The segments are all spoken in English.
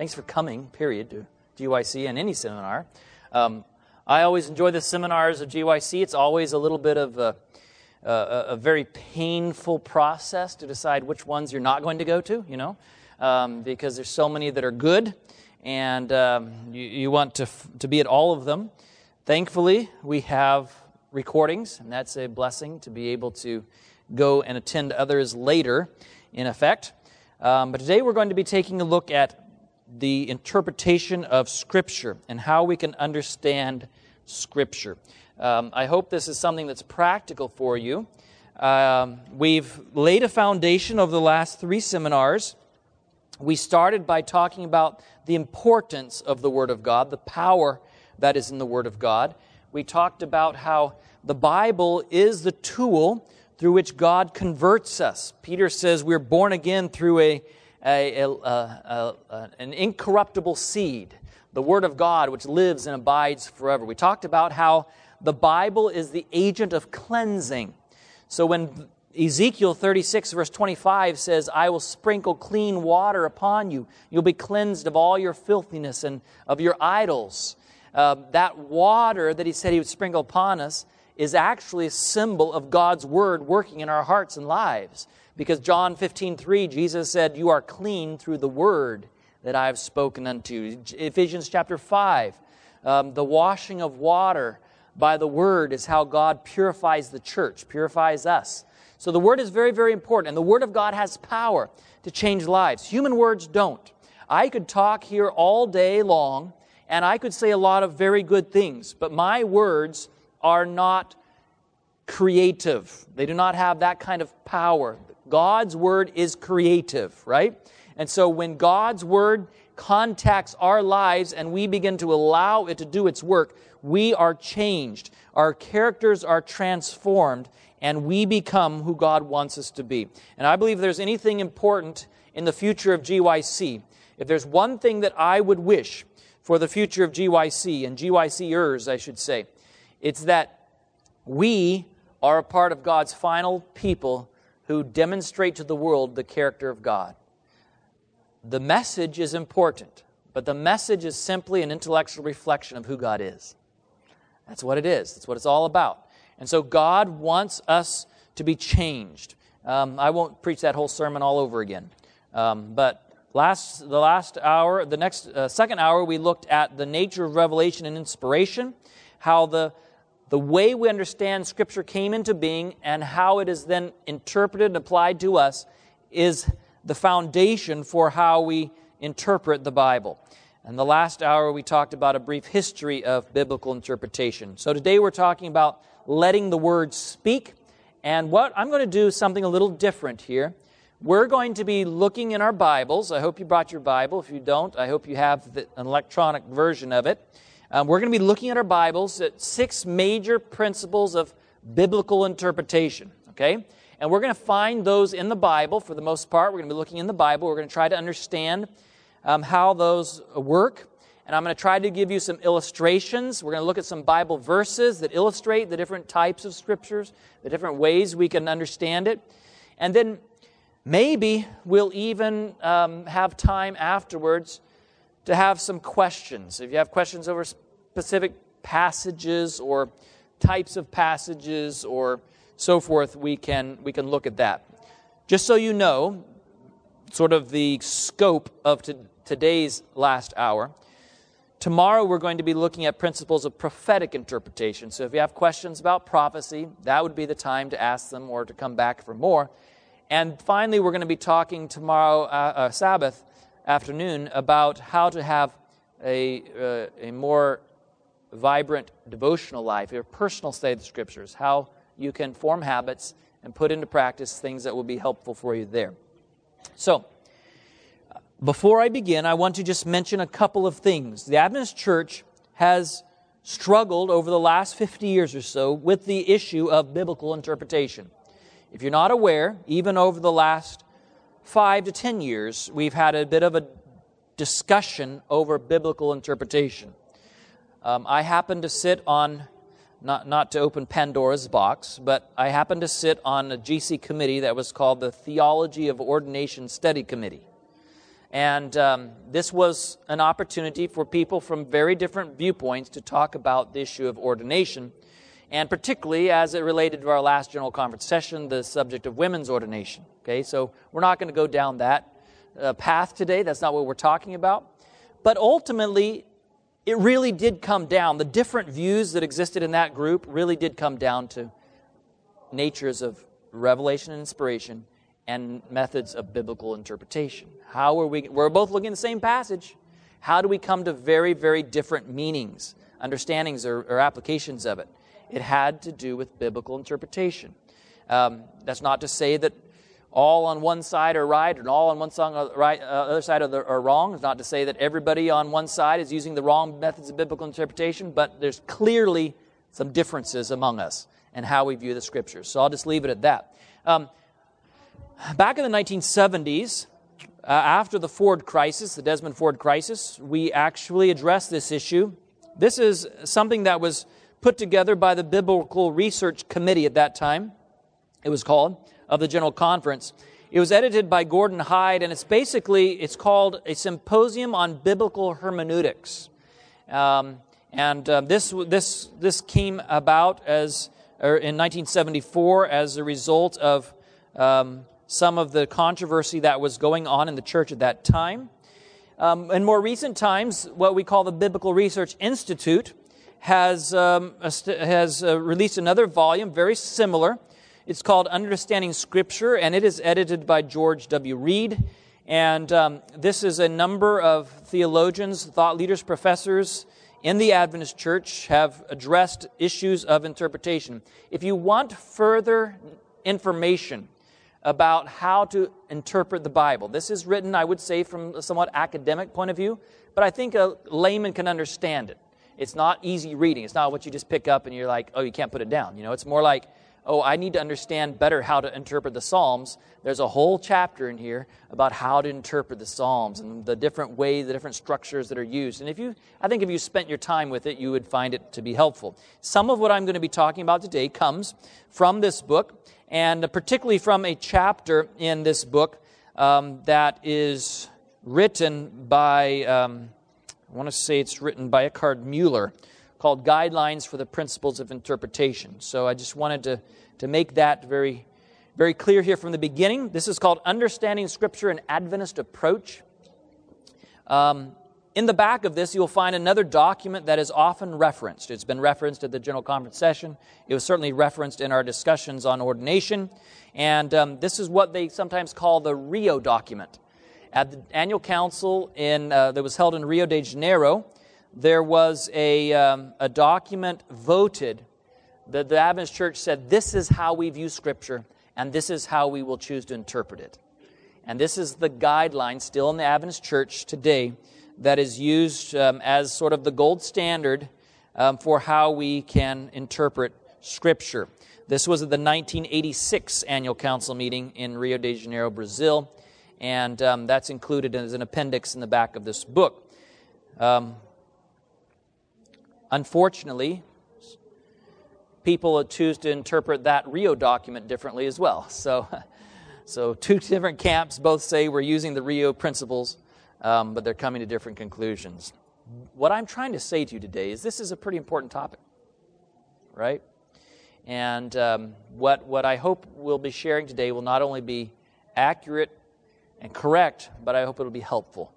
thanks for coming, period, to GYC and any seminar. Um, I always enjoy the seminars of GYC. It's always a little bit of a, a, a, very painful process to decide which ones you're not going to go to, you know, um, because there's so many that are good, and um, you, you want to, to be at all of them. Thankfully, we have recordings, and that's a blessing to be able to go and attend others later, in effect. Um, but today we're going to be taking a look at the interpretation of Scripture and how we can understand Scripture. Um, I hope this is something that's practical for you. Um, we've laid a foundation over the last three seminars. We started by talking about the importance of the Word of God, the power that is in the Word of God. We talked about how the Bible is the tool through which God converts us. Peter says we're born again through a a, a, a, an incorruptible seed, the Word of God, which lives and abides forever. We talked about how the Bible is the agent of cleansing. So when Ezekiel 36, verse 25 says, I will sprinkle clean water upon you. You'll be cleansed of all your filthiness and of your idols. Uh, that water that he said he would sprinkle upon us is actually a symbol of God's word working in our hearts and lives. Because John 15, 3, Jesus said, You are clean through the word that I have spoken unto you. Ephesians chapter 5, um, the washing of water by the word is how God purifies the church, purifies us. So the word is very, very important. And the word of God has power to change lives. Human words don't. I could talk here all day long and I could say a lot of very good things, but my words are not creative. They do not have that kind of power. God's word is creative, right? And so when God's word contacts our lives and we begin to allow it to do its work, we are changed. Our characters are transformed and we become who God wants us to be. And I believe there's anything important in the future of GYC, if there's one thing that I would wish for the future of GYC and GYCers, I should say, it's that we are a part of God's final people who demonstrate to the world the character of God. The message is important, but the message is simply an intellectual reflection of who God is. That's what it is, that's what it's all about. And so God wants us to be changed. Um, I won't preach that whole sermon all over again. Um, but last, the last hour, the next uh, second hour, we looked at the nature of revelation and inspiration, how the the way we understand Scripture came into being and how it is then interpreted and applied to us is the foundation for how we interpret the Bible. And the last hour, we talked about a brief history of biblical interpretation. So today we're talking about letting the Word speak. And what I'm going to do something a little different here. We're going to be looking in our Bibles. I hope you brought your Bible. If you don't, I hope you have the, an electronic version of it. Um, we're going to be looking at our Bibles at six major principles of biblical interpretation, okay? And we're going to find those in the Bible for the most part. We're going to be looking in the Bible. We're going to try to understand um, how those work. And I'm going to try to give you some illustrations. We're going to look at some Bible verses that illustrate the different types of scriptures, the different ways we can understand it. And then maybe we'll even um, have time afterwards to have some questions. If you have questions over specific passages or types of passages or so forth, we can, we can look at that. Just so you know, sort of the scope of to, today's last hour, tomorrow we're going to be looking at principles of prophetic interpretation. So if you have questions about prophecy, that would be the time to ask them or to come back for more. And finally, we're going to be talking tomorrow, uh, uh, Sabbath, afternoon about how to have a, uh, a more vibrant devotional life, your personal study of the scriptures, how you can form habits and put into practice things that will be helpful for you there. So, Before I begin, I want to just mention a couple of things. The Adventist Church has struggled over the last 50 years or so with the issue of biblical interpretation. If you're not aware, even over the last five to 10 years, we've had a bit of a discussion over biblical interpretation. Um, I happen to sit on, not, not to open Pandora's box, but I happen to sit on a GC committee that was called the Theology of Ordination Study Committee. And um, this was an opportunity for people from very different viewpoints to talk about the issue of ordination, and particularly as it related to our last General Conference session, the subject of women's ordination. Okay, so we're not going to go down that uh, path today. That's not what we're talking about. But ultimately, it really did come down. The different views that existed in that group really did come down to natures of revelation and inspiration and methods of biblical interpretation. How are we? We're both looking at the same passage. How do we come to very, very different meanings, understandings, or, or applications of it? It had to do with biblical interpretation. Um, that's not to say that all on one side are right and all on one side, uh, right, uh, other side are, the, are wrong. It's not to say that everybody on one side is using the wrong methods of biblical interpretation, but there's clearly some differences among us and how we view the scriptures. So I'll just leave it at that. Um, back in the 1970s, uh, after the Ford crisis, the Desmond Ford crisis, we actually addressed this issue. This is something that was put together by the Biblical Research Committee at that time, it was called, of the General Conference. It was edited by Gordon Hyde, and it's basically, it's called a Symposium on Biblical Hermeneutics. Um, and uh, this, this, this came about as, in 1974 as a result of um, some of the controversy that was going on in the church at that time. Um, in more recent times, what we call the Biblical Research Institute has, um, has uh, released another volume very similar. It's called Understanding Scripture, and it is edited by George W. Reid. And um, this is a number of theologians, thought leaders, professors in the Adventist church have addressed issues of interpretation. If you want further information about how to interpret the Bible. This is written, I would say, from a somewhat academic point of view, but I think a layman can understand it. It's not easy reading. It's not what you just pick up and you're like, oh, you can't put it down. You know, it's more like, oh, I need to understand better how to interpret the Psalms. There's a whole chapter in here about how to interpret the Psalms and the different ways, the different structures that are used. And if you, I think if you spent your time with it, you would find it to be helpful. Some of what I'm going to be talking about today comes from this book and particularly from a chapter in this book um, that is written by, um, I want to say it's written by Ekkehardt Mueller, called Guidelines for the Principles of Interpretation. So I just wanted to, to make that very, very clear here from the beginning. This is called Understanding Scripture, an Adventist Approach. Um, in the back of this, you'll find another document that is often referenced. It's been referenced at the General Conference session. It was certainly referenced in our discussions on ordination. And um, this is what they sometimes call the Rio document. At the annual council in, uh, that was held in Rio de Janeiro, there was a, um, a document voted that the Adventist Church said, This is how we view Scripture, and this is how we will choose to interpret it. And this is the guideline still in the Adventist Church today that is used um, as sort of the gold standard um, for how we can interpret Scripture. This was at the 1986 annual council meeting in Rio de Janeiro, Brazil, and um, that's included as an appendix in the back of this book. Um, unfortunately, people choose to interpret that Rio document differently as well. So, so two different camps both say we're using the Rio principles um, but they're coming to different conclusions. What I'm trying to say to you today is this is a pretty important topic, right? And um, what, what I hope we'll be sharing today will not only be accurate and correct, but I hope it'll be helpful,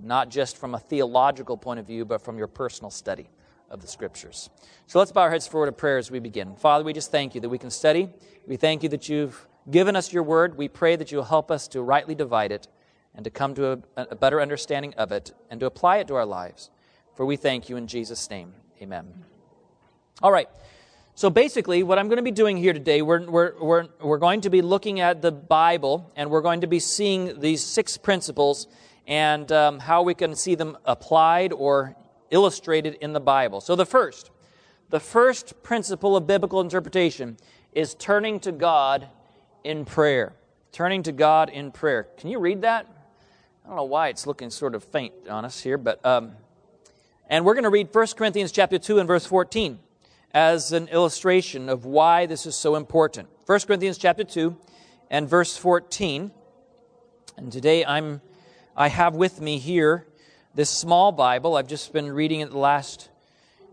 not just from a theological point of view, but from your personal study of the Scriptures. So let's bow our heads forward to prayer as we begin. Father, we just thank you that we can study. We thank you that you've given us your word. We pray that you'll help us to rightly divide it and to come to a, a better understanding of it and to apply it to our lives. For we thank you in Jesus' name. Amen. All right. So basically, what I'm going to be doing here today, we're, we're, we're, we're going to be looking at the Bible and we're going to be seeing these six principles and um, how we can see them applied or illustrated in the Bible. So, the first, the first principle of biblical interpretation is turning to God in prayer. Turning to God in prayer. Can you read that? I don't know why it's looking sort of faint on us here, but um, and we're going to read 1 Corinthians chapter 2 and verse 14 as an illustration of why this is so important. 1 Corinthians chapter 2 and verse 14. And today I'm I have with me here this small Bible. I've just been reading it the last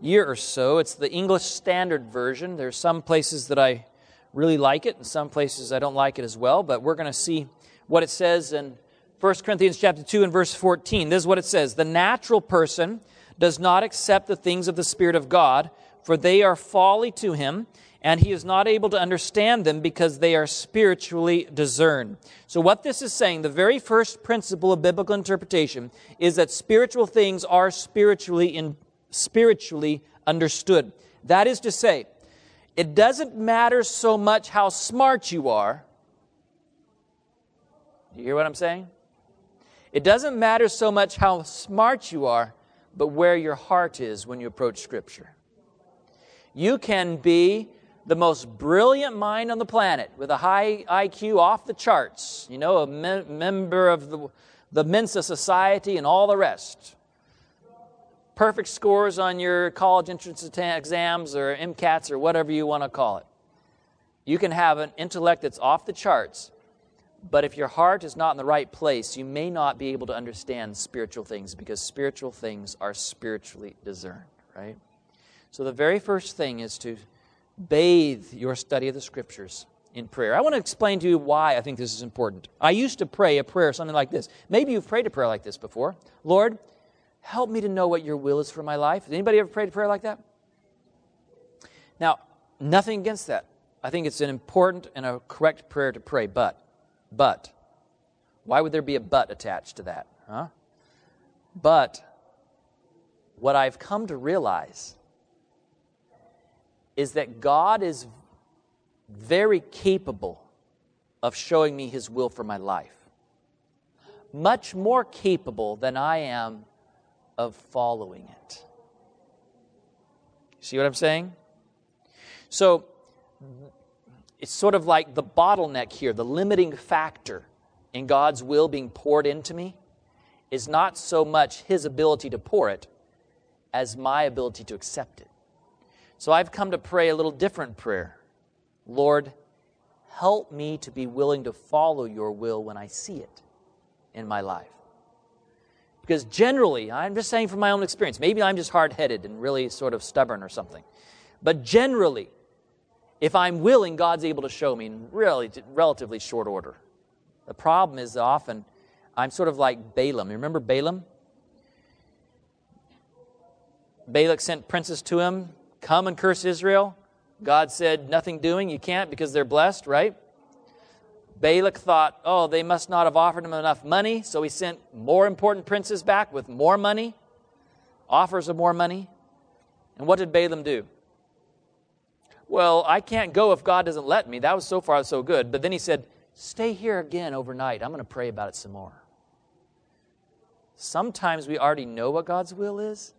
year or so. It's the English Standard Version. There's some places that I really like it, and some places I don't like it as well. But we're going to see what it says in 1 Corinthians chapter 2 and verse 14. This is what it says. The natural person does not accept the things of the Spirit of God, for they are folly to him, and he is not able to understand them because they are spiritually discerned. So, what this is saying, the very first principle of biblical interpretation, is that spiritual things are spiritually, in, spiritually understood. That is to say, it doesn't matter so much how smart you are. You hear what I'm saying? It doesn't matter so much how smart you are, but where your heart is when you approach Scripture. You can be the most brilliant mind on the planet with a high IQ off the charts, you know, a me- member of the, the Mensa Society and all the rest. Perfect scores on your college entrance exams or MCATs or whatever you want to call it. You can have an intellect that's off the charts, but if your heart is not in the right place, you may not be able to understand spiritual things because spiritual things are spiritually discerned, right? So the very first thing is to bathe your study of the scriptures in prayer. I want to explain to you why I think this is important. I used to pray a prayer something like this. Maybe you've prayed a prayer like this before. Lord, help me to know what your will is for my life. Has anybody ever prayed a prayer like that? Now, nothing against that. I think it's an important and a correct prayer to pray, but but. Why would there be a but attached to that? Huh? But what I've come to realize is that God is very capable of showing me His will for my life. Much more capable than I am of following it. See what I'm saying? So, it's sort of like the bottleneck here, the limiting factor in God's will being poured into me is not so much His ability to pour it as my ability to accept it. So I've come to pray a little different prayer Lord, help me to be willing to follow your will when I see it in my life. Because generally, I'm just saying from my own experience, maybe I'm just hard headed and really sort of stubborn or something. But generally, if I'm willing, God's able to show me in really, relatively short order. The problem is often I'm sort of like Balaam. You remember Balaam? Balak sent princes to him, come and curse Israel. God said, nothing doing, you can't because they're blessed, right? Balak thought, oh, they must not have offered him enough money, so he sent more important princes back with more money, offers of more money. And what did Balaam do? Well, I can't go if God doesn't let me. That was so far so good. But then he said, Stay here again overnight. I'm going to pray about it some more. Sometimes we already know what God's will is,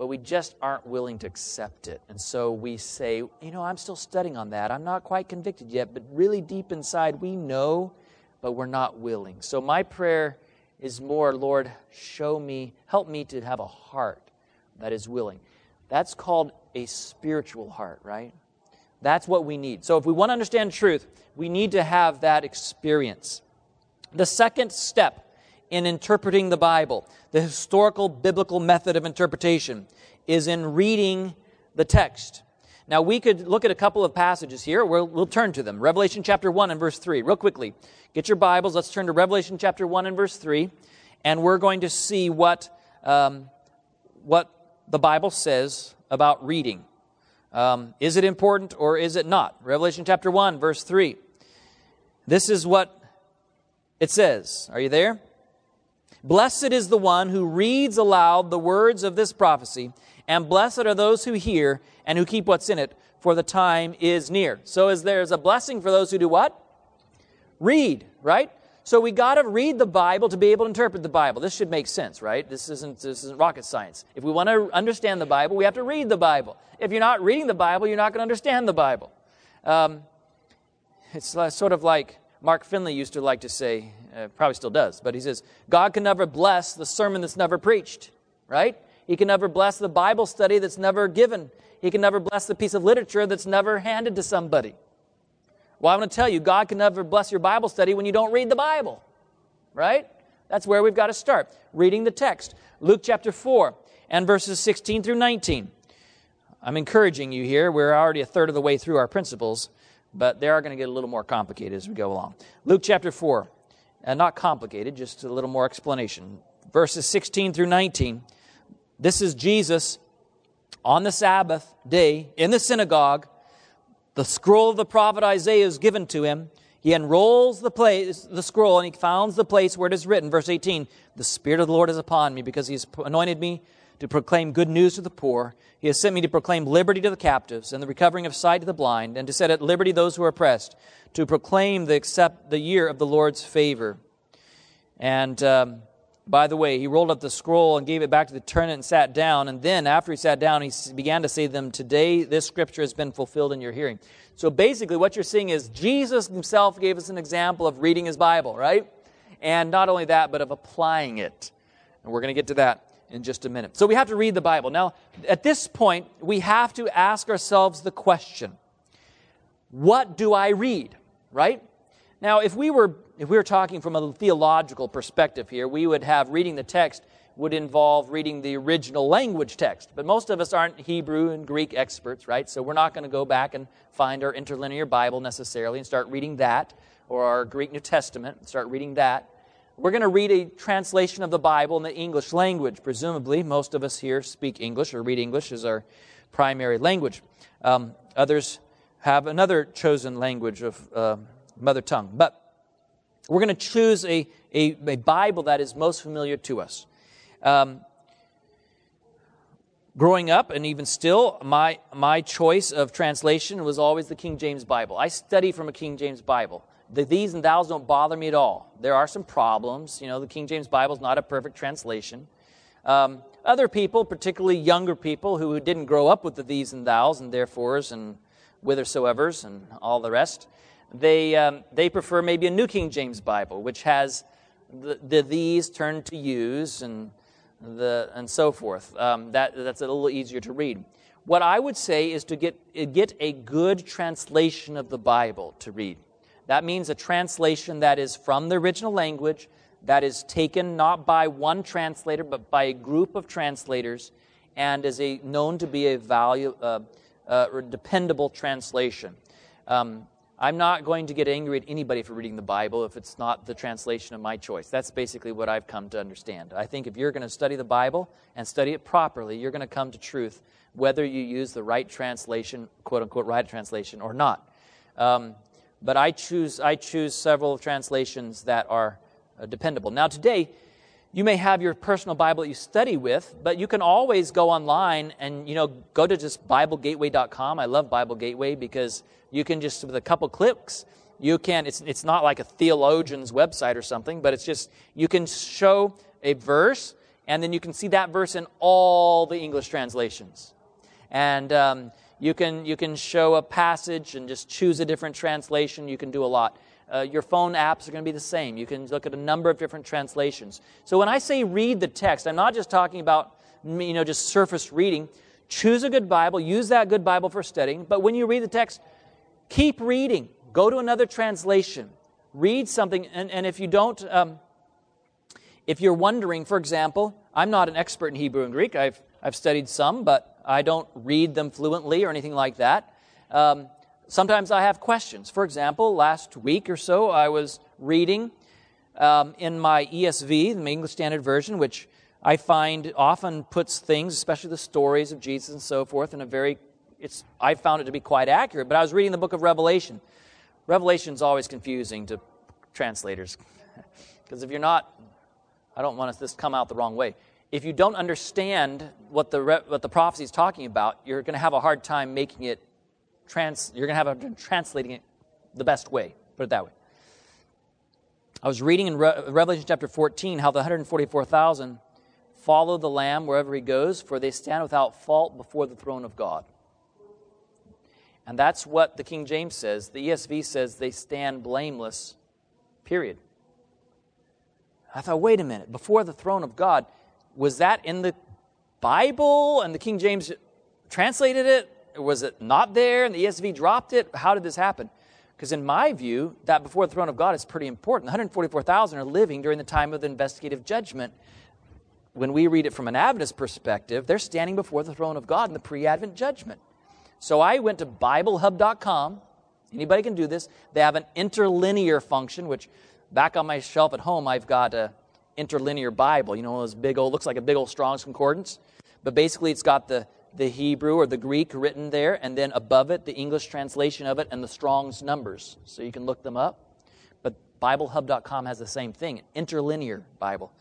but we just aren't willing to accept it. And so we say, You know, I'm still studying on that. I'm not quite convicted yet, but really deep inside, we know, but we're not willing. So my prayer is more, Lord, show me, help me to have a heart that is willing. That's called a spiritual heart, right? That's what we need. So, if we want to understand truth, we need to have that experience. The second step in interpreting the Bible, the historical biblical method of interpretation, is in reading the text. Now, we could look at a couple of passages here. We'll, we'll, turn to them. Revelation chapter 1 and verse 3. Real quickly, get your Bibles. Let's turn to Revelation chapter 1 and verse 3. And we're going to see what, um, what the Bible says about reading. Um, is it important or is it not? Revelation chapter 1, verse 3. This is what it says. Are you there? Blessed is the one who reads aloud the words of this prophecy, and blessed are those who hear and who keep what's in it, for the time is near. So is there's a blessing for those who do what? Read, right? So we got to read the Bible to be able to interpret the Bible. This should make sense, right? This isn't, this isn't rocket science. If we want to understand the Bible, we have to read the Bible. If you're not reading the Bible, you're not going to understand the Bible. Um, it's sort of like Mark Finley used to like to say, uh, probably still does, but he says, God can never bless the sermon that's never preached, right? He can never bless the Bible study that's never given. He can never bless the piece of literature that's never handed to somebody. Well, I want to tell you, God can never bless your Bible study when you don't read the Bible, right? That's where we've got to start. Reading the text. Luke chapter 4 and verses 16 through 19. I'm encouraging you here. We're already a third of the way through our principles, but they are going to get a little more complicated as we go along. Luke chapter 4, and not complicated, just a little more explanation. Verses 16 through 19. This is Jesus on the Sabbath day in the synagogue the scroll of the prophet Isaiah is given to him. He unrolls the place, the scroll, and he finds the place where it is written, verse 18, The Spirit of the Lord is upon me, because he has anointed me to proclaim good news to the poor. He has sent me to proclaim liberty to the captives, and the recovering of sight to the blind, and to set at liberty those who are oppressed, to proclaim the, accept, the year of the Lord's favor. And um, by the way, he rolled up the scroll and gave it back to the turner and sat down. And then, after he sat down, he began to say to them, Today this scripture has been fulfilled in your hearing. So basically, what you're seeing is Jesus himself gave us an example of reading his Bible, right? And not only that, but of applying it. And we're going to get to that in just a minute. So we have to read the Bible. Now, at this point, we have to ask ourselves the question What do I read, right? Now, if we were if we were talking from a theological perspective here, we would have reading the text would involve reading the original language text. But most of us aren't Hebrew and Greek experts, right? So we're not going to go back and find our interlinear Bible necessarily and start reading that, or our Greek New Testament and start reading that. We're going to read a translation of the Bible in the English language. Presumably, most of us here speak English or read English as our primary language. Um, others have another chosen language of uh, mother tongue. But we're going to choose a, a, a, Bible that is most familiar to us. Um, growing up, and even still, my, my choice of translation was always the King James Bible. I study from a King James Bible. The these and thous don't bother me at all. There are some problems. You know, the King James Bible is not a perfect translation. Um, other people, particularly younger people who didn't grow up with the these and thous and therefores and whithersoevers and all the rest, they, um, they prefer maybe a New King James Bible, which has the, the these turned to use and, the, and so forth. Um, that, that's a little easier to read. What I would say is to get, get a good translation of the Bible to read. That means a translation that is from the original language, that is taken not by one translator, but by a group of translators, and is a, known to be a value, uh, uh, dependable translation. Um, I'm not going to get angry at anybody for reading the Bible if it's not the translation of my choice. That's basically what I've come to understand. I think if you're going to study the Bible and study it properly, you're going to come to truth whether you use the right translation, quote unquote, right translation, or not. Um, but I choose, I choose several translations that are uh, dependable. Now, today, you may have your personal Bible that you study with, but you can always go online and you know go to just BibleGateway.com. I love Bible Gateway because you can just with a couple clicks, you can. It's it's not like a theologian's website or something, but it's just you can show a verse and then you can see that verse in all the English translations, and um, you can you can show a passage and just choose a different translation. You can do a lot. Uh, your phone apps are going to be the same. You can look at a number of different translations. So when I say read the text, I'm not just talking about you know just surface reading. Choose a good Bible, use that good Bible for studying, but when you read the text, keep reading. Go to another translation. Read something, and, and if you don't, um, if you're wondering, for example, I'm not an expert in Hebrew and Greek. I've, I've studied some, but I don't read them fluently or anything like that. Um, sometimes I have questions. For example, last week or so, I was reading um, in my ESV, the English Standard Version, which I find often puts things, especially the stories of Jesus and so forth, in a very, it's, I found it to be quite accurate. But I was reading the book of Revelation. Revelation is always confusing to translators. Because if you're not, I don't want this to come out the wrong way. If you don't understand what the, what the prophecy is talking about, you're going to have a hard time making it trans, you're going to have a translating it the best way, put it that way. I was reading in Re- Revelation chapter 14 how the 144,000 follow the Lamb wherever he goes, for they stand without fault before the throne of God. And that's what the King James says. The ESV says they stand blameless, period. I thought, wait a minute, before the throne of God, was that in the Bible and the King James translated it? Was it not there and the ESV dropped it? How did this happen? Because in my view, that before the throne of God is pretty important. 144,000 are living during the time of the investigative judgment. When we read it from an Adventist perspective, they're standing before the throne of God in the pre Advent judgment. So I went to BibleHub.com. Anybody can do this. They have an interlinear function, which back on my shelf at home, I've got a interlinear Bible. You know, those big old, looks like a big old Strong's Concordance. But basically, it's got the the Hebrew or the Greek written there, and then above it, the English translation of it and the Strong's numbers. So you can look them up. But BibleHub.com has the same thing, interlinear Bible.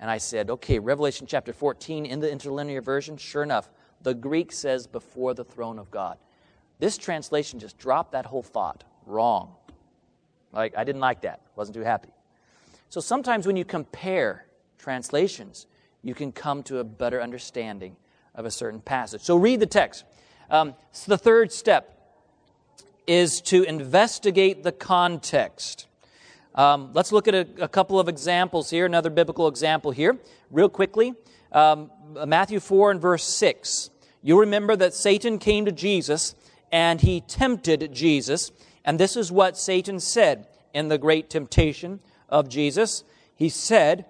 And I said, okay, Revelation chapter 14 in the interlinear version, sure enough, the Greek says before the throne of God. This translation just dropped that whole thought. Wrong. Like, I didn't like that. Wasn't too happy. So sometimes when you compare translations, you can come to a better understanding of a certain passage. So read the text. Um, so the third step is to investigate the context. Um, let's look at a, a, couple of examples here, another biblical example here, real quickly. Um, Matthew 4 and verse 6. You remember that Satan came to Jesus and he tempted Jesus. And this is what Satan said in the great temptation of Jesus. He said,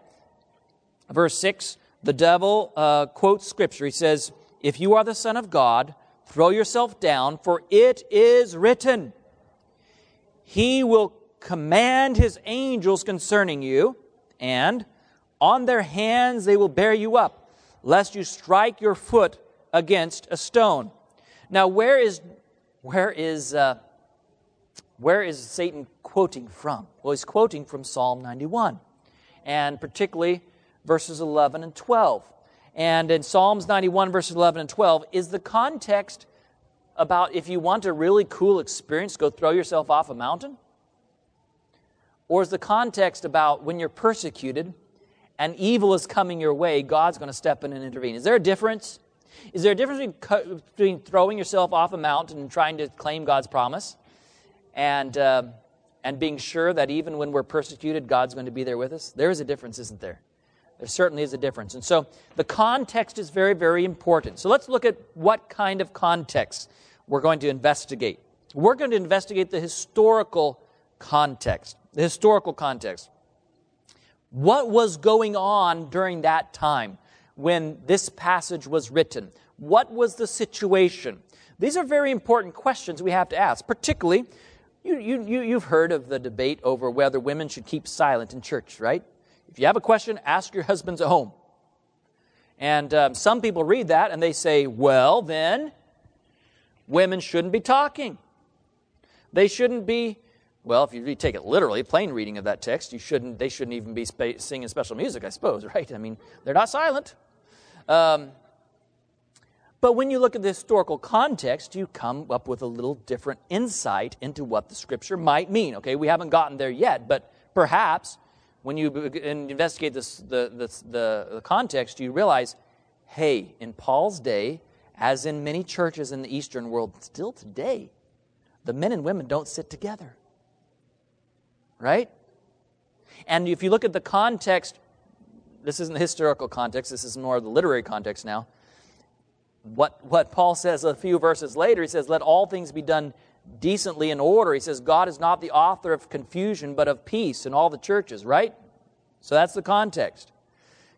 verse 6 the devil uh, quotes scripture. He says, If you are the Son of God, throw yourself down, for it is written, He will command His angels concerning you, and on their hands they will bear you up, lest you strike your foot against a stone. Now, where is, where is, uh, where is Satan quoting from? Well, he's quoting from Psalm 91, and particularly verses 11 and 12. And in Psalms 91, verses 11 and 12, is the context about if you want a really cool experience, go throw yourself off a mountain? Or is the context about when you're persecuted and evil is coming your way, God's going to step in and intervene? Is there a difference? Is there a difference between throwing yourself off a mountain and trying to claim God's promise and, uh, and being sure that even when we're persecuted, God's going to be there with us? There is a difference, isn't there? There certainly is a difference. And so the context is very, very important. So let's look at what kind of context we're going to investigate. We're going to investigate the historical context. The historical context. What was going on during that time when this passage was written? What was the situation? These are very important questions we have to ask, particularly. You, you, you, you've heard of the debate over whether women should keep silent in church, right? If you have a question, ask your husbands at home. And um, some people read that and they say, well, then women shouldn't be talking. They shouldn't be, well, if you take it literally, plain reading of that text, you shouldn't, they shouldn't even be singing special music, I suppose, right? I mean, they're not silent. Um, but when you look at the historical context, you come up with a little different insight into what the scripture might mean. Okay, we haven't gotten there yet, but perhaps when you investigate this, the, the, the, the context, you realize hey, in Paul's day, as in many churches in the Eastern world, still today, the men and women don't sit together. Right? And if you look at the context, this isn't the historical context, this is more the literary context now. What, what Paul says a few verses later, he says, Let all things be done decently in order. He says, God is not the author of confusion, but of peace in all the churches, right? So that's the context.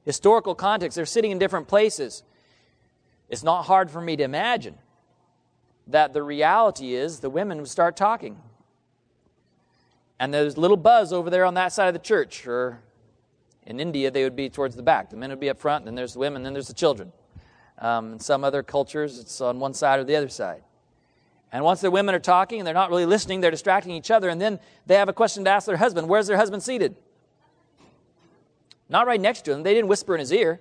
Historical context, they're sitting in different places. It's not hard for me to imagine that the reality is the women would start talking. And there's a little buzz over there on that side of the church, or in India, they would be towards the back. The men would be up front, then there's the women, then there's the children. Um, in some other cultures, it's on one side or the other side. And once the women are talking and they're not really listening, they're distracting each other, and then they have a question to ask their husband Where's their husband seated? Not right next to him. They didn't whisper in his ear.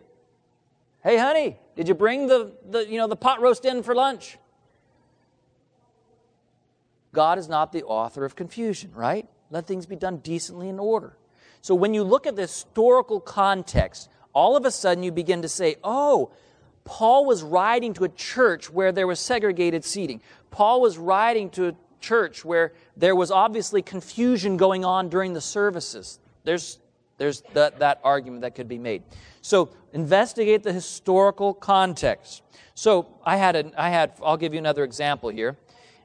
Hey, honey, did you bring the, the, you know, the pot roast in for lunch? God is not the author of confusion, right? Let things be done decently in order. So when you look at the historical context, all of a sudden you begin to say, oh, Paul was writing to a church where there was segregated seating. Paul was writing to a church where there was obviously confusion going on during the services. There's, there's that, that argument that could be made. So investigate the historical context. So I had, I had, I'll give you another example here.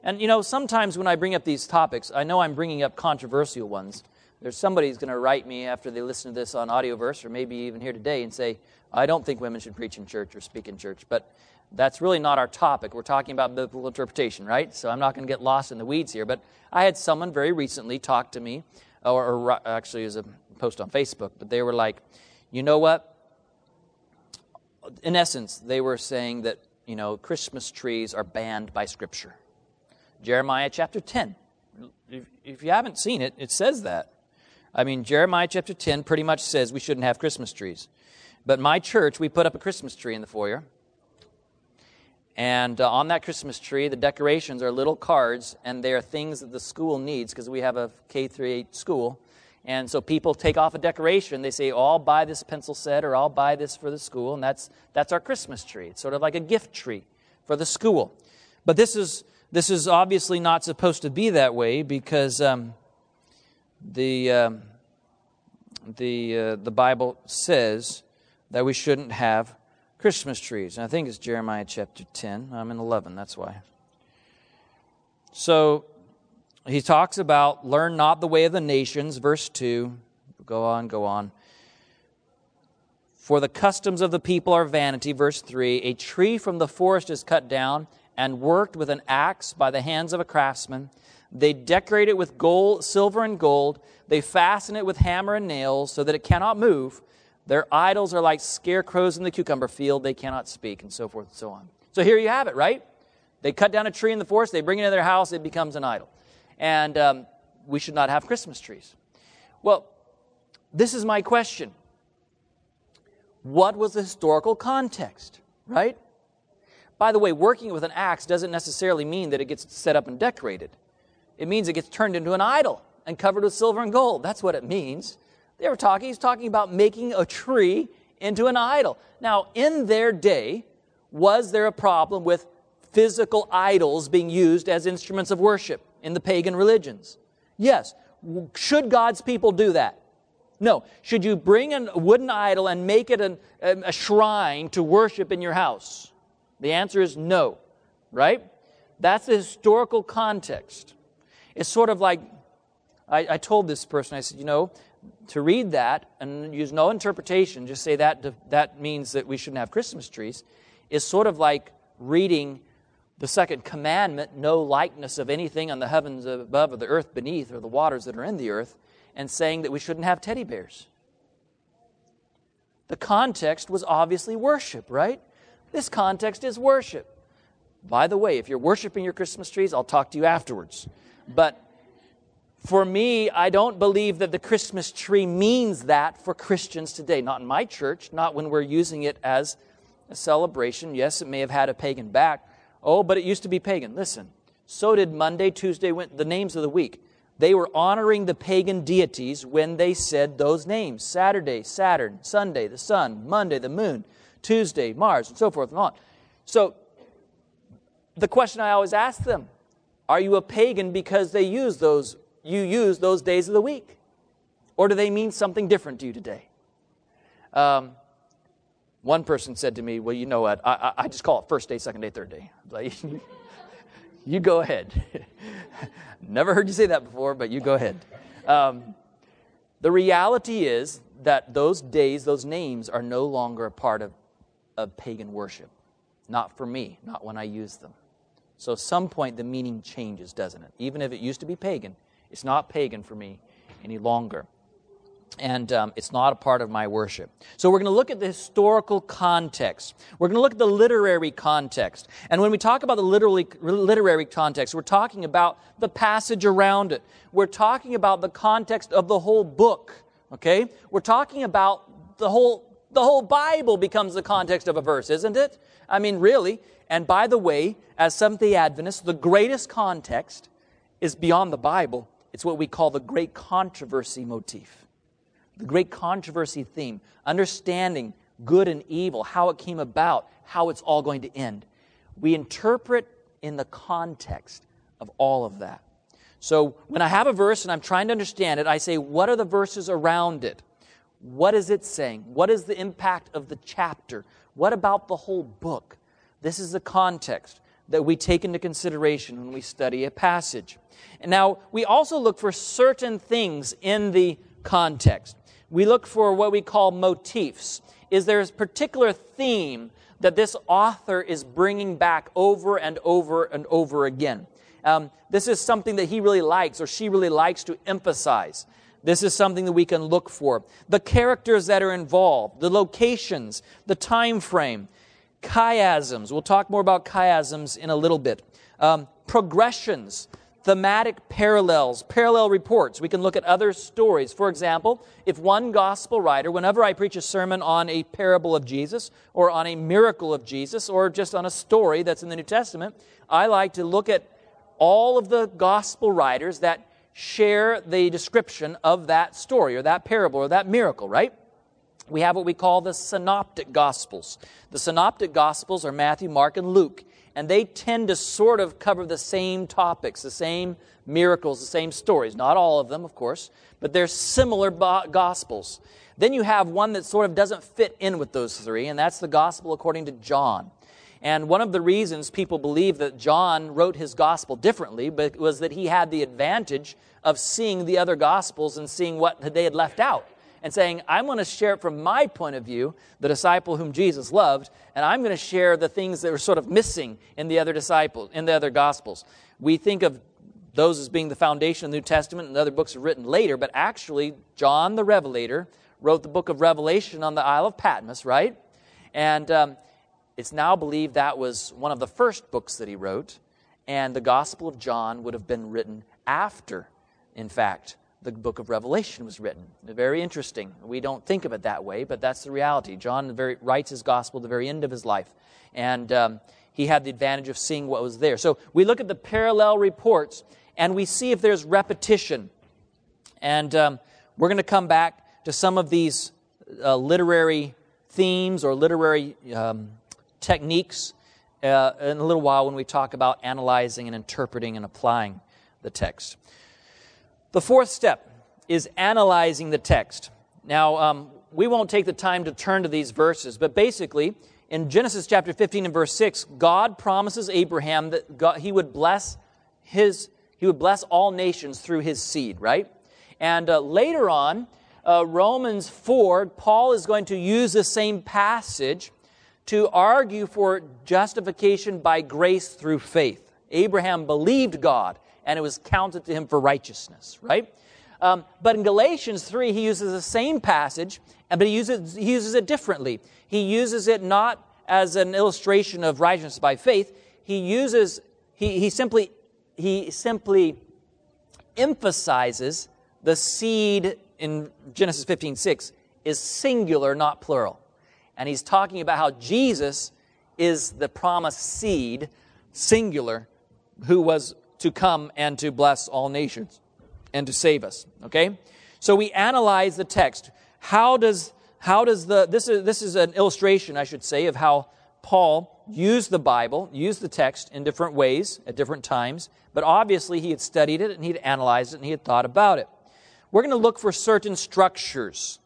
And you know, sometimes when I bring up these topics, I know I'm bringing up controversial ones. There's somebody who's going to write me after they listen to this on Audioverse or maybe even here today and say, I don't think women should preach in church or speak in church. But that's really not our topic. We're talking about biblical interpretation, right? So I'm not going to get lost in the weeds here. But I had someone very recently talk to me, or, or actually, it was a post on Facebook, but they were like, you know what? In essence, they were saying that, you know, Christmas trees are banned by Scripture. Jeremiah chapter 10. If, if you haven't seen it, it says that. I mean, Jeremiah chapter 10 pretty much says we shouldn't have Christmas trees. But my church, we put up a Christmas tree in the foyer. And uh, on that Christmas tree, the decorations are little cards, and they are things that the school needs because we have a K 8 school. And so people take off a decoration. They say, oh, I'll buy this pencil set or I'll buy this for the school. And that's, that's our Christmas tree. It's sort of like a gift tree for the school. But this is, this is obviously not supposed to be that way because um, the, um, the, uh, the Bible says that we shouldn't have Christmas trees. And I think it's Jeremiah chapter 10. I'm in 11, that's why. So he talks about learn not the way of the nations, verse 2. Go on, go on. For the customs of the people are vanity, verse 3. A tree from the forest is cut down and worked with an axe by the hands of a craftsman. They decorate it with gold, silver and gold. They fasten it with hammer and nails so that it cannot move. Their idols are like scarecrows in the cucumber field. They cannot speak, and so forth and so on. So here you have it, right? They cut down a tree in the forest, they bring it into their house, it becomes an idol. And um, we should not have Christmas trees. Well, this is my question. What was the historical context, right? By the way, working with an axe doesn't necessarily mean that it gets set up and decorated. It means it gets turned into an idol and covered with silver and gold. That's what it means. They were talking, he's talking about making a tree into an idol. Now, in their day, was there a problem with physical idols being used as instruments of worship in the pagan religions? Yes. Should God's people do that? No. Should you bring a wooden idol and make it an, um, a shrine to worship in your house? The answer is no, right? That's the historical context. It's sort of like I, I told this person, I said, you know, to read that and use no interpretation, just say that that means that we shouldn't have Christmas trees, is sort of like reading the second commandment, no likeness of anything on the heavens above or the earth beneath or the waters that are in the earth, and saying that we shouldn't have teddy bears. The context was obviously worship, right? This context is worship. By the way, if you're worshiping your Christmas trees, I'll talk to you afterwards. But for me, I don't believe that the Christmas tree means that for Christians today. Not in my church, not when we're using it as a celebration. Yes, it may have had a pagan back. Oh, but it used to be pagan. Listen, so did Monday, Tuesday, the names of the week. They were honoring the pagan deities when they said those names Saturday, Saturn, Sunday, the sun, Monday, the moon, Tuesday, Mars, and so forth and on. So, the question I always ask them are you a pagan because they use those you use those days of the week? Or do they mean something different to you today? Um, one person said to me, Well, you know what? I, I, just call it first day, second day, third day. Like, you go ahead. Never heard you say that before, but you go ahead. Um, the reality is that those days, those names, are no longer a part of, of pagan worship. Not for me, not when I use them. So, at some point, the meaning changes, doesn't it? Even if it used to be pagan, it's not pagan for me any longer. And um, it's not a part of my worship. So we're going to look at the historical context. We're going to look at the literary context. And when we talk about the literary, literary context, we're talking about the passage around it. We're talking about the context of the whole book. Okay? We're talking about the whole, the whole Bible becomes the context of a verse, isn't it? I mean, really. And by the way, as Seventh day Adventists, the greatest context is beyond the Bible it's what we call the great controversy motif. the great controversy theme, understanding good and evil, how it came about, how it's all going to end. We interpret in the context of all of that. So when I have a verse and I'm trying to understand it, I say, what are the verses around it? What is it saying? What is the impact of the chapter? What about the whole book? This is the context that we take into consideration when we study a passage. And now, we also look for certain things in the context. We look for what we call motifs. Is there a particular theme that this author is bringing back over and over and over again? Um, this is something that he really likes or she really likes to emphasize. This is something that we can look for. The characters that are involved, the locations, the time frame, chiasms. We'll talk more about chiasms in a little bit. Um, progressions, thematic parallels, parallel reports. We can look at other stories. For example, if one gospel writer, whenever I preach a sermon on a parable of Jesus, or on a miracle of Jesus, or just on a story that's in the New Testament, I like to look at all of the gospel writers that share the description of that story, or that parable, or that miracle, right? We have what we call the synoptic gospels. The synoptic gospels are Matthew, Mark, and Luke, and they tend to sort of cover the same topics, the same miracles, the same stories. Not all of them, of course, but they're similar gospels. Then you have one that sort of doesn't fit in with those three, and that's the gospel according to John. And one of the reasons people believe that John wrote his gospel differently was that he had the advantage of seeing the other gospels and seeing what they had left out and saying, I'm going to share it from my point of view, the disciple whom Jesus loved, and I'm going to share the things that were sort of missing in the other disciples, in the other gospels. We think of those as being the foundation of the New Testament, and other books are written later, but actually, John the Revelator wrote the book of Revelation on the Isle of Patmos, right? And um, it's now believed that was one of the first books that he wrote, and the Gospel of John would have been written after, in fact, the book of Revelation was written. Very interesting. We don't think of it that way, but that's the reality. John very, writes his gospel at the very end of his life, and um, he had the advantage of seeing what was there. So we look at the parallel reports, and we see if there's repetition. And um, we're going to come back to some of these uh, literary themes or literary um, techniques uh, in a little while when we talk about analyzing and interpreting and applying the text. The fourth step is analyzing the text. Now, um, we won't take the time to turn to these verses, but basically, in Genesis chapter 15 and verse 6, God promises Abraham that God, he would bless his, he would bless all nations through his seed, right? And uh, later on, uh, Romans 4, Paul is going to use the same passage to argue for justification by grace through faith. Abraham believed God, and it was counted to him for righteousness, right? Um, but in Galatians 3, he uses the same passage, but he uses, he uses it differently. He uses it not as an illustration of righteousness by faith. He uses, he, he simply, he simply emphasizes the seed in Genesis 15, 6 is singular, not plural. And he's talking about how Jesus is the promised seed, singular, who was to come and to bless all nations and to save us. Okay? So we analyze the text. How does, how does the, this is, this is an illustration, I should say, of how Paul used the Bible, used the text in different ways at different times, but obviously he had studied it and he had analyzed it and he had thought about it. We're going to look for certain structures.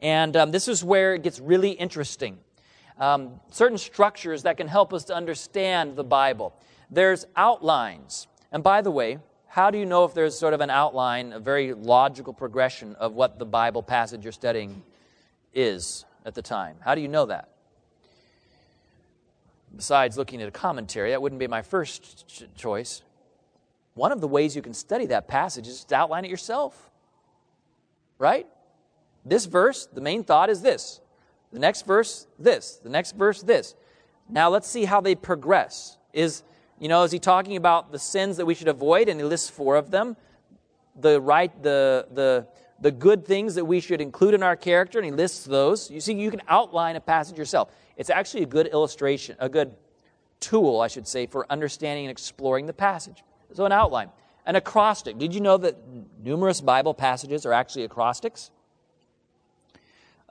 And um, this is where it gets really interesting. Um, certain structures that can help us to understand the Bible. There's outlines. And by the way, how do you know if there's sort of an outline, a very logical progression of what the Bible passage you're studying is at the time? How do you know that? Besides looking at a commentary, that wouldn't be my first ch- choice. One of the ways you can study that passage is to outline it yourself. Right? This verse, the main thought is this. The next verse, this. The next verse, this. Now let's see how they progress. Is you know, is he talking about the sins that we should avoid? And he lists four of them. The right, the, the, the good things that we should include in our character, and he lists those. You see, you can outline a passage yourself. It's actually a good illustration, a good tool, I should say, for understanding and exploring the passage. So, an outline. An acrostic. Did you know that numerous Bible passages are actually acrostics?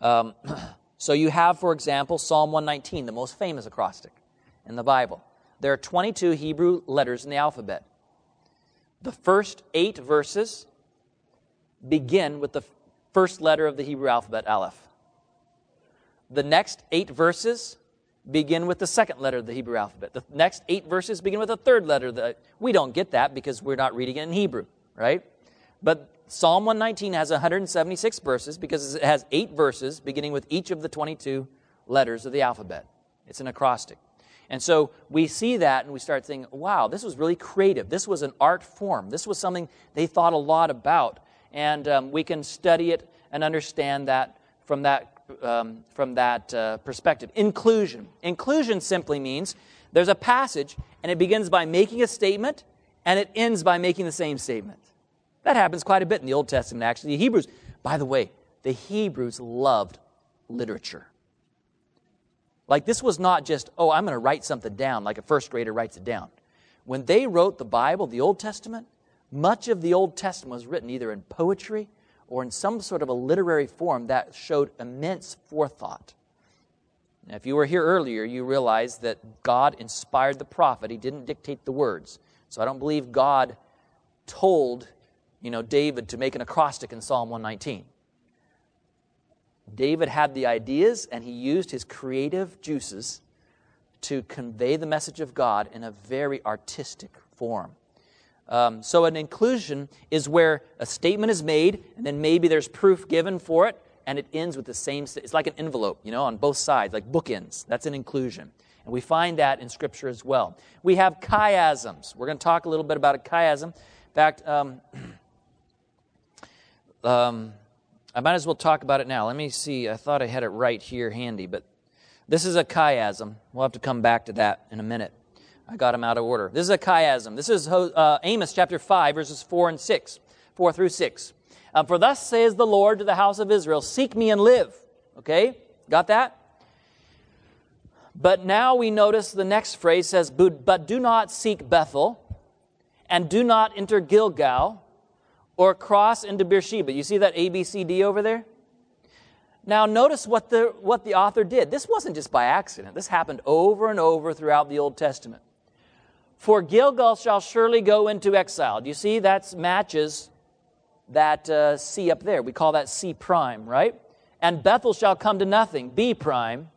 Um, so you have, for example, Psalm 119, the most famous acrostic in the Bible. There are 22 Hebrew letters in the alphabet. The first eight verses begin with the first letter of the Hebrew alphabet, Aleph. The next eight verses begin with the second letter of the Hebrew alphabet. The next eight verses begin with the third letter. The, we don't get that because we're not reading it in Hebrew, right? But Psalm 119 has 176 verses because it has eight verses beginning with each of the 22 letters of the alphabet. It's an acrostic. And so we see that and we start thinking, wow, this was really creative. This was an art form. This was something they thought a lot about. And um, we can study it and understand that from that, um, from that uh, perspective. Inclusion. Inclusion simply means there's a passage and it begins by making a statement and it ends by making the same statement. That happens quite a bit in the Old Testament, actually. The Hebrews, by the way, the Hebrews loved literature. Like this was not just, oh, I'm going to write something down like a first grader writes it down. When they wrote the Bible, the Old Testament, much of the Old Testament was written either in poetry or in some sort of a literary form that showed immense forethought. Now, if you were here earlier, you realized that God inspired the prophet. He didn't dictate the words. So I don't believe God told, you know, David to make an acrostic in Psalm 119. David had the ideas and he used his creative juices to convey the message of God in a very artistic form. Um, so, an inclusion is where a statement is made, and then maybe there's proof given for it, and it ends with the same. It's like an envelope, you know, on both sides, like bookends. That's an inclusion. And we find that in Scripture as well. We have chiasms. We're going to talk a little bit about a chiasm. In fact, um, um, I might as well talk about it now. Let me see. I thought I had it right here handy, but this is a chiasm. We'll have to come back to that in a minute. I got them out of order. This is a chiasm. This is uh, Amos chapter 5, verses 4 and 6, 4 through 6. Uh, For thus says the Lord to the house of Israel, Seek me and live. Okay? Got that? But now we notice the next phrase says, But do not seek Bethel, and do not enter Gilgal, or cross into Beersheba. You see that ABCD over there? Now, notice what the, what the author did. This wasn't just by accident, this happened over and over throughout the Old Testament. For Gilgal shall surely go into exile. Do you see that matches that uh, C up there? We call that C prime, right? And Bethel shall come to nothing, B prime.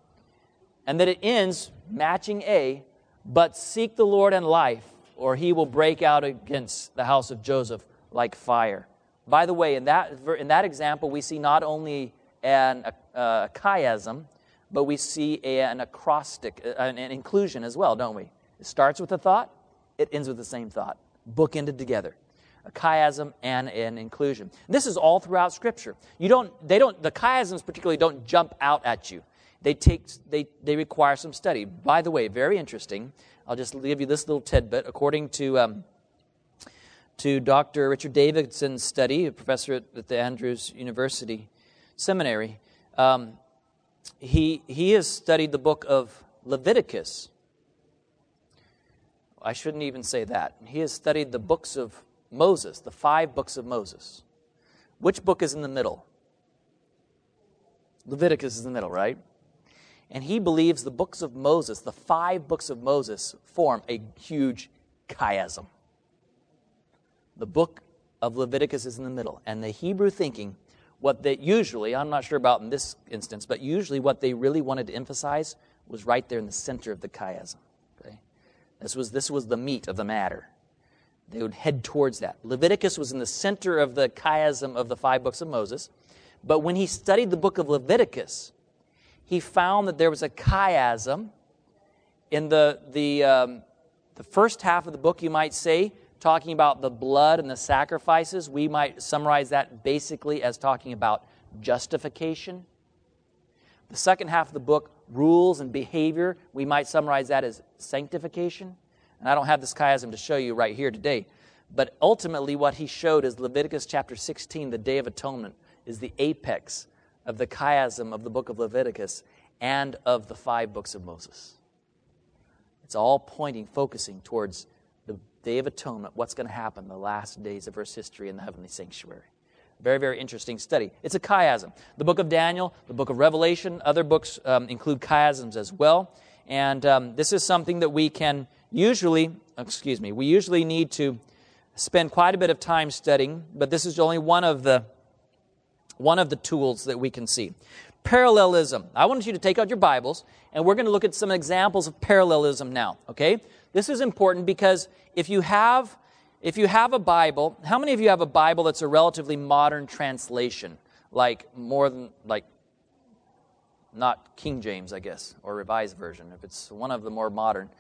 And that it ends matching A, but seek the Lord and life, or he will break out against the house of Joseph like fire. By the way, in that, in that example, we see not only an, a, chiasm, but we see an acrostic, an, an inclusion as well, don't we? It starts with a thought, it ends with the same thought, bookended together. A chiasm and an inclusion. This is all throughout Scripture. You don't, they don't, the chiasms particularly don't jump out at you. They take, they, they require some study. By the way, very interesting. I'll just give you this little tidbit. According to um, to Dr. Richard Davidson's study, a professor at, the Andrews University Seminary. Um, he, he has studied the book of Leviticus. I shouldn't even say that. He has studied the books of Moses, the five books of Moses. Which book is in the middle? Leviticus is in the middle, right? And he believes the books of Moses, the five books of Moses, form a huge chiasm. The book of Leviticus is in the middle. And the Hebrew thinking, what they usually, I'm not sure about in this instance, but usually what they really wanted to emphasize was right there in the center of the chiasm. Okay? This, was, this was the meat of the matter. They would head towards that. Leviticus was in the center of the chiasm of the five books of Moses. But when he studied the book of Leviticus, he found that there was a chiasm in the, the, um, the first half of the book, you might say, talking about the blood and the sacrifices, we might summarize that basically as talking about justification. The second half of the book, rules and behavior, we might summarize that as sanctification. And I don't have this chiasm to show you right here today. But ultimately, what he showed is Leviticus chapter 16, the Day of Atonement, is the apex of the chiasm of the book of Leviticus and of the five books of Moses. It's all pointing, focusing towards Day of Atonement, what's going to happen the last days of Earth's history in the heavenly sanctuary. Very, very interesting study. It's a chiasm. The book of Daniel, the book of Revelation, other books um, include chiasms as well. And um, this is something that we can usually, excuse me, we usually need to spend quite a bit of time studying, but this is only one of the one of the tools that we can see. Parallelism. I want you to take out your Bibles and we're going to look at some examples of parallelism now, okay? This is important because if you have if you have a Bible, how many of you have a Bible that's a relatively modern translation? Like more than like not King James, I guess, or Revised Version, if it's one of the more modern.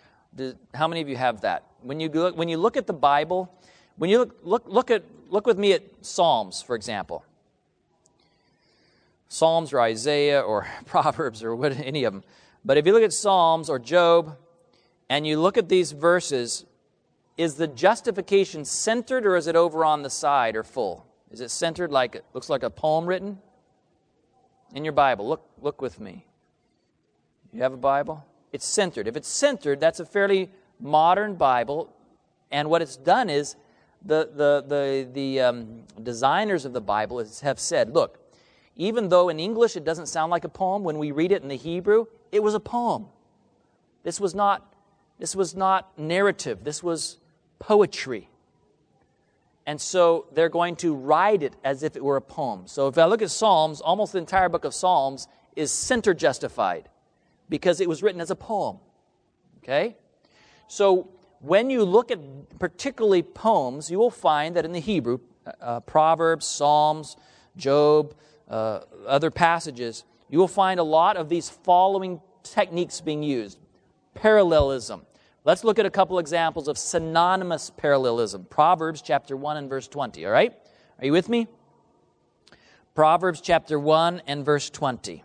How many of you have that? When you look, when you look at the Bible, when you look, look, look, at, look with me at Psalms, for example. Psalms or Isaiah or Proverbs or what, any of them. But if you look at Psalms or Job and you look at these verses, is the justification centered or is it over on the side or full? Is it centered like it looks like a poem written? In your Bible, look, look with me. You have a Bible? It's centered. If it's centered, that's a fairly modern Bible. And what it's done is the, the, the, the um, designers of the Bible have said, look, even though in English it doesn't sound like a poem, when we read it in the Hebrew, it was a poem. This was not, this was not narrative, this was poetry. And so they're going to write it as if it were a poem. So if I look at Psalms, almost the entire book of Psalms is center justified because it was written as a poem. Okay? So when you look at particularly poems, you will find that in the Hebrew, uh, uh, Proverbs, Psalms, Job, uh, other passages, you will find a lot of these following techniques being used parallelism. Let's look at a couple examples of synonymous parallelism. Proverbs chapter 1 and verse 20, all right? Are you with me? Proverbs chapter 1 and verse 20.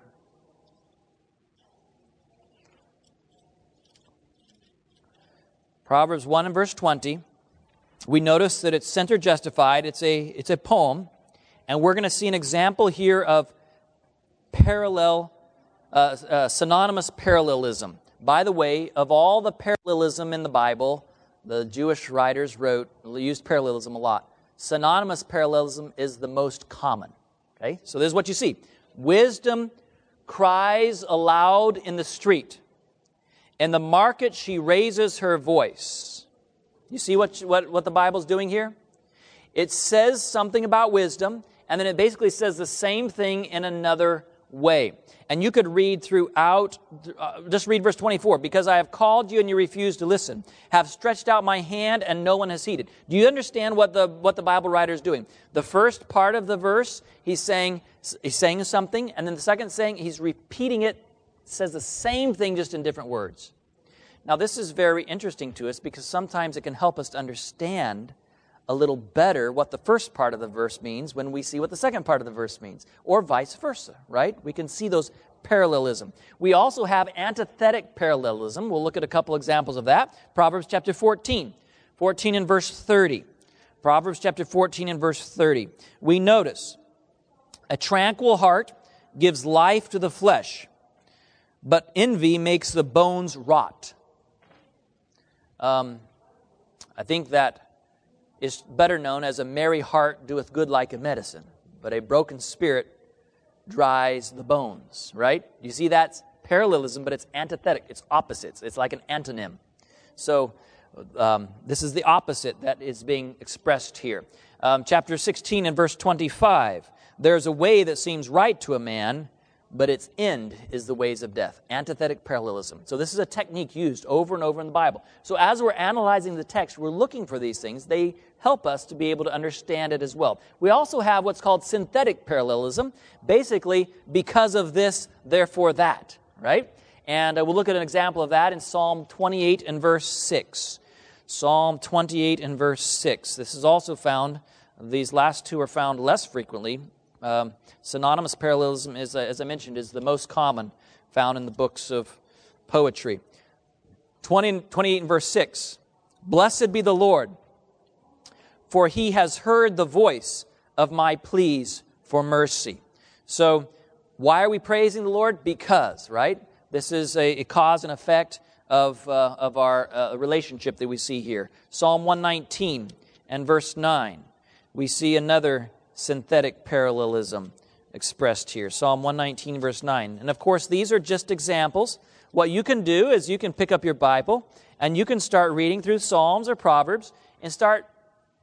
Proverbs 1 and verse 20, we notice that it's center justified. It's a, it's a poem. And we're going to see an example here of parallel, uh, uh, synonymous parallelism. By the way, of all the parallelism in the Bible, the Jewish writers wrote, used parallelism a lot. Synonymous parallelism is the most common. Okay? So this is what you see. Wisdom cries aloud in the street. In the market, she raises her voice. You see what, what, what the Bible's doing here? It says something about wisdom, and then it basically says the same thing in another way. And you could read throughout, uh, just read verse 24. Because I have called you and you refuse to listen, have stretched out my hand and no one has heeded. Do you understand what the, what the Bible writer is doing? The first part of the verse, he's saying, he's saying something, and then the second saying, he's repeating it says the same thing just in different words. Now, this is very interesting to us because sometimes it can help us to understand a little better what the first part of the verse means when we see what the second part of the verse means, or vice versa, right? We can see those parallelism. We also have antithetic parallelism. We'll look at a couple examples of that. Proverbs chapter 14, 14 and verse 30. Proverbs chapter 14 and verse 30. We notice a tranquil heart gives life to the flesh, but envy makes the bones rot. Um, I think that is better known as a merry heart doeth good like a medicine, but a broken spirit dries the bones, right? You see that's parallelism, but it's antithetic, it's opposites, it's like an antonym. So, um, this is the opposite that is being expressed here. Um, chapter 16 and verse 25 there's a way that seems right to a man, but its end is the ways of death. Antithetic parallelism. So, this is a technique used over and over in the Bible. So, as we're analyzing the text, we're looking for these things. They help us to be able to understand it as well. We also have what's called synthetic parallelism. Basically, because of this, therefore that, right? And uh, we'll look at an example of that in Psalm 28 and verse 6. Psalm 28 and verse 6. This is also found, these last two are found less frequently um, synonymous parallelism, is, uh, as I mentioned, is the most common found in the books of poetry. 20, 28 and verse 6 Blessed be the Lord, for he has heard the voice of my pleas for mercy. So, why are we praising the Lord? Because, right? This is a, a cause and effect of, uh, of our uh, relationship that we see here. Psalm 119 and verse 9. We see another synthetic parallelism expressed here. Psalm 119, verse 9. And of course, these are just examples. What you can do is you can pick up your Bible and you can start reading through Psalms or Proverbs and start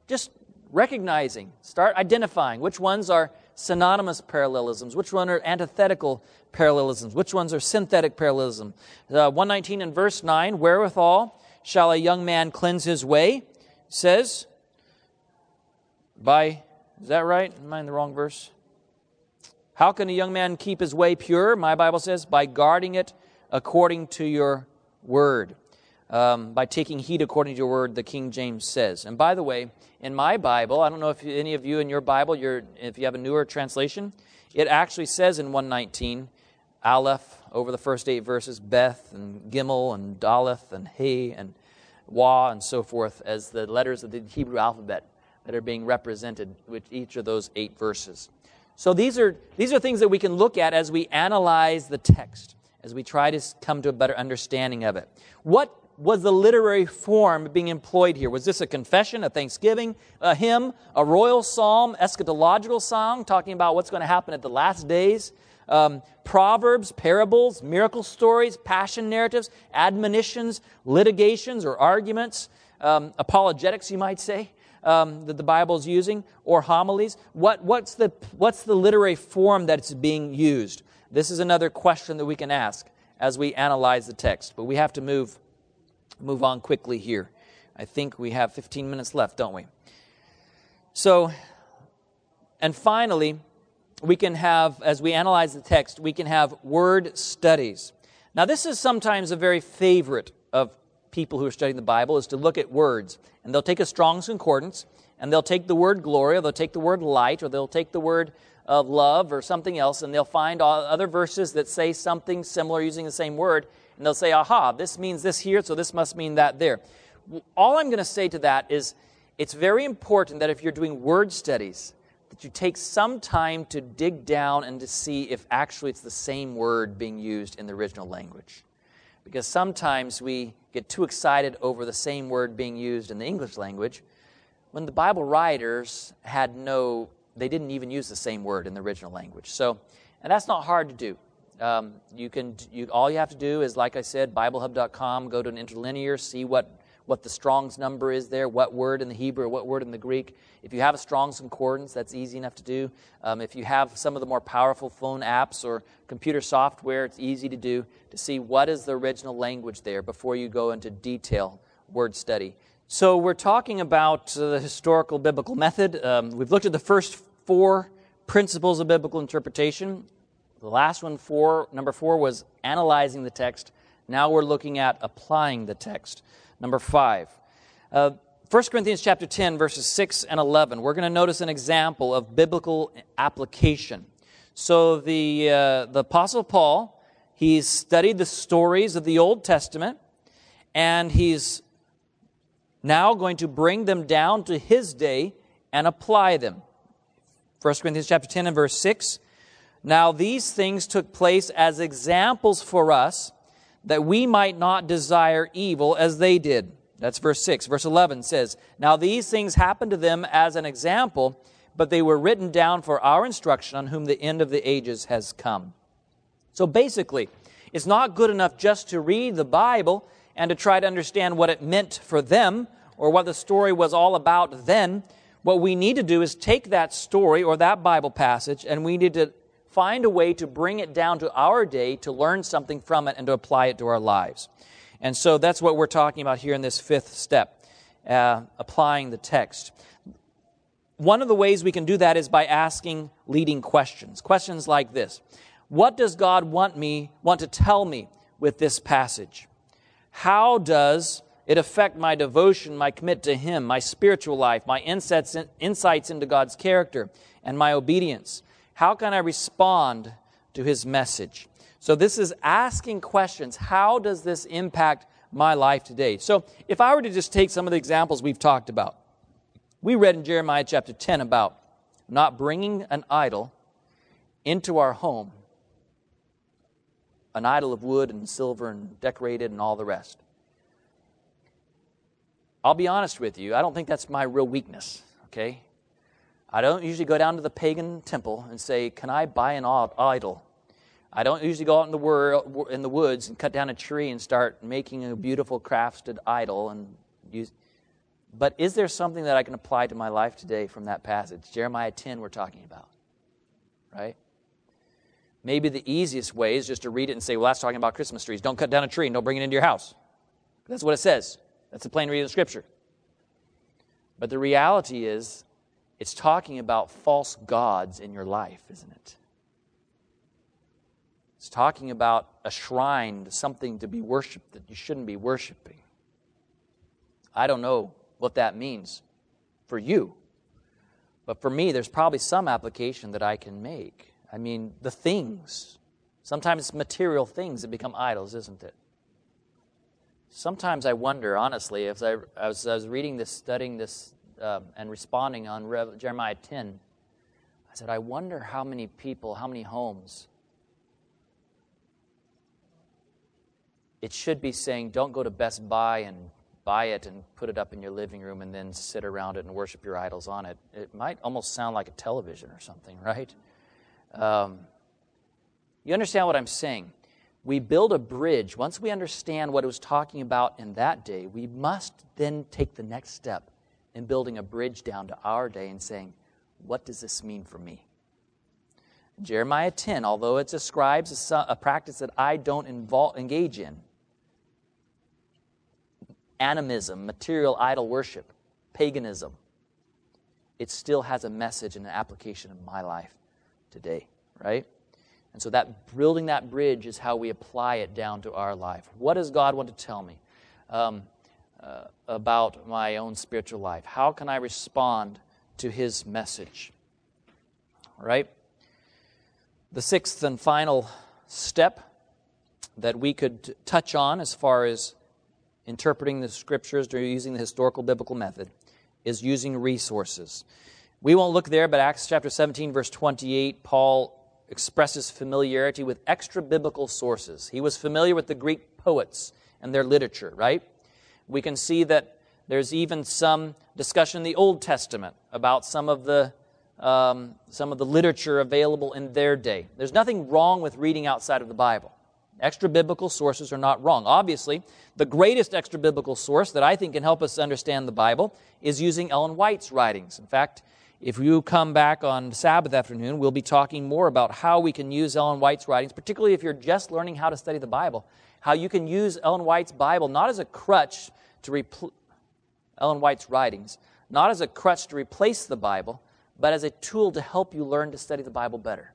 just recognizing, start identifying which ones are synonymous parallelisms, which ones are antithetical parallelisms, which ones are synthetic parallelism. Uh, 119 and verse 9, wherewithal shall a young man cleanse his way, says, by, is that right? Am I in the wrong verse? How can a young man keep his way pure? My Bible says, by guarding it according to your word. Um, by taking heed according to your word, the King James says. And by the way, in my Bible, I don't know if any of you in your Bible, if you have a newer translation, it actually says in 119, Aleph over the first eight verses, Beth and Gimel and Daleth and He and Wa and so forth as the letters of the Hebrew alphabet that are being represented with each of those eight verses. So these are, these are things that we can look at as we analyze the text, as we try to come to a better understanding of it. What was the literary form being employed here? Was this a confession, a thanksgiving, a hymn, a royal psalm, eschatological song talking about what's going to happen at the last days? Um, proverbs, parables, miracle stories, passion narratives, admonitions, litigations or arguments, um, apologetics, you might say um, that the Bible is using, or homilies? What, what's, the, what's the literary form that's being used? This is another question that we can ask as we analyze the text, but we have to move, move on quickly here. I think we have 15 minutes left, don't we? So, and finally, we can have, as we analyze the text, we can have word studies. Now, this is sometimes a very favorite of people who are studying the Bible is to look at words. And they'll take a Strong's Concordance, and they'll take the word glory, or they'll take the word light, or they'll take the word of love, or something else, and they'll find other verses that say something similar using the same word, and they'll say, aha, this means this here, so this must mean that there. All I'm going to say to that is it's very important that if you're doing word studies, that you take some time to dig down and to see if actually it's the same word being used in the original language. Because sometimes we get too excited over the same word being used in the English language when the Bible writers had no, they didn't even use the same word in the original language. So, and that's not hard to do. Um, you can, you, all you have to do is, like I said, BibleHub.com, go to an interlinear, see what what the Strong's number is there, what word in the Hebrew, what word in the Greek. If you have a Strong's concordance, that's easy enough to do. Um, if you have some of the more powerful phone apps or computer software, it's easy to do to see what is the original language there before you go into detail word study. So we're talking about uh, the historical biblical method. Um, we've looked at the first four principles of biblical interpretation. The last one, four, number four, was analyzing the text. Now we're looking at applying the text. Number five. Uh, 1 Corinthians chapter 10, verses 6 and 11, we're going to notice an example of biblical application. So the, uh, the Apostle Paul, he's studied the stories of the Old Testament, and he's now going to bring them down to his day and apply them. 1 Corinthians chapter 10 and verse 6. Now these things took place as examples for us that we might not desire evil as they did. That's verse 6. Verse 11 says, Now these things happened to them as an example, but they were written down for our instruction on whom the end of the ages has come. So basically, it's not good enough just to read the Bible and to try to understand what it meant for them or what the story was all about then. What we need to do is take that story or that Bible passage and we need to find a way to bring it down to our day to learn something from it and to apply it to our lives. And so that's what we're talking about here in this fifth step, uh, applying the text. One of the ways we can do that is by asking leading questions. Questions like this What does God want me, want to tell me with this passage? How does it affect my devotion, my commit to Him, my spiritual life, my insights, insights into God's character, and my obedience? How can I respond to his message? So, this is asking questions. How does this impact my life today? So, if I were to just take some of the examples we've talked about, we read in Jeremiah chapter 10 about not bringing an idol into our home, an idol of wood and silver and decorated and all the rest. I'll be honest with you, I don't think that's my real weakness, okay? I don't usually go down to the pagan temple and say, Can I buy an idol? I don't usually go out in the, world, in the woods and cut down a tree and start making a beautiful crafted idol. And use, but is there something that I can apply to my life today from that passage? Jeremiah 10, we're talking about. Right? Maybe the easiest way is just to read it and say, well, that's talking about Christmas trees. Don't cut down a tree and don't bring it into your house. That's what it says. That's the plain reading of Scripture. But the reality is, it's talking about false gods in your life, isn't it? It's talking about a shrine, something to be worshiped that you shouldn't be worshiping. I don't know what that means for you. But for me, there's probably some application that I can make. I mean, the things. Sometimes it's material things that become idols, isn't it? Sometimes I wonder, honestly, as I, as I was reading this, studying this, uh, and responding on Rev- Jeremiah 10, I said, I wonder how many people, how many homes it should be saying, don't go to Best Buy and buy it and put it up in your living room and then sit around it and worship your idols on it. It might almost sound like a television or something, right? Um, you understand what I'm saying? We build a bridge. Once we understand what it was talking about in that day, we must then take the next step in building a bridge down to our day and saying, what does this mean for me? Jeremiah 10, although it describes a, a practice that I don't involve, engage in, animism, material idol worship, paganism, it still has a message and an application in my life today, right? And so that building that bridge is how we apply it down to our life. What does God want to tell me um, uh, about my own spiritual life? How can I respond to His message? Right? The sixth and final step that we could touch on as far as interpreting the scriptures or using the historical biblical method is using resources. We won't look there, but Acts chapter 17, verse 28, Paul expresses familiarity with extra biblical sources. He was familiar with the Greek poets and their literature, right? We can see that there's even some discussion in the Old Testament about some of the um, some of the literature available in their day. There's nothing wrong with reading outside of the Bible. Extra biblical sources are not wrong. Obviously, the greatest extra biblical source that I think can help us understand the Bible is using Ellen White's writings. In fact, if you come back on Sabbath afternoon, we'll be talking more about how we can use Ellen White's writings, particularly if you're just learning how to study the Bible, how you can use Ellen White's Bible not as a crutch to replace Ellen White's writings, not as a crutch to replace the Bible, but as a tool to help you learn to study the Bible better.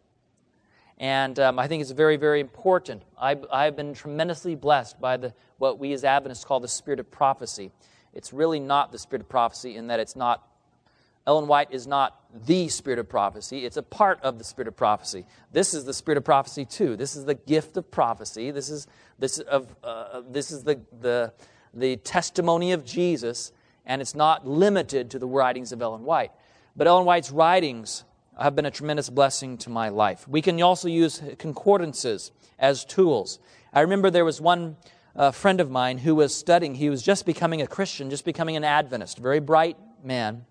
And um, I think it's very, very important. I, I've been tremendously blessed by the, what we as Adventists call the spirit of prophecy. It's really not the spirit of prophecy in that it's not, Ellen White is not the spirit of prophecy. It's a part of the spirit of prophecy. This is the spirit of prophecy too. This is the gift of prophecy. This is, this of, uh, this is the, the, the testimony of Jesus, and it's not limited to the writings of Ellen White. But Ellen White's writings have been a tremendous blessing to my life. We can also use concordances as tools. I remember there was one uh, friend of mine who was studying, he was just becoming a Christian, just becoming an Adventist, very bright man.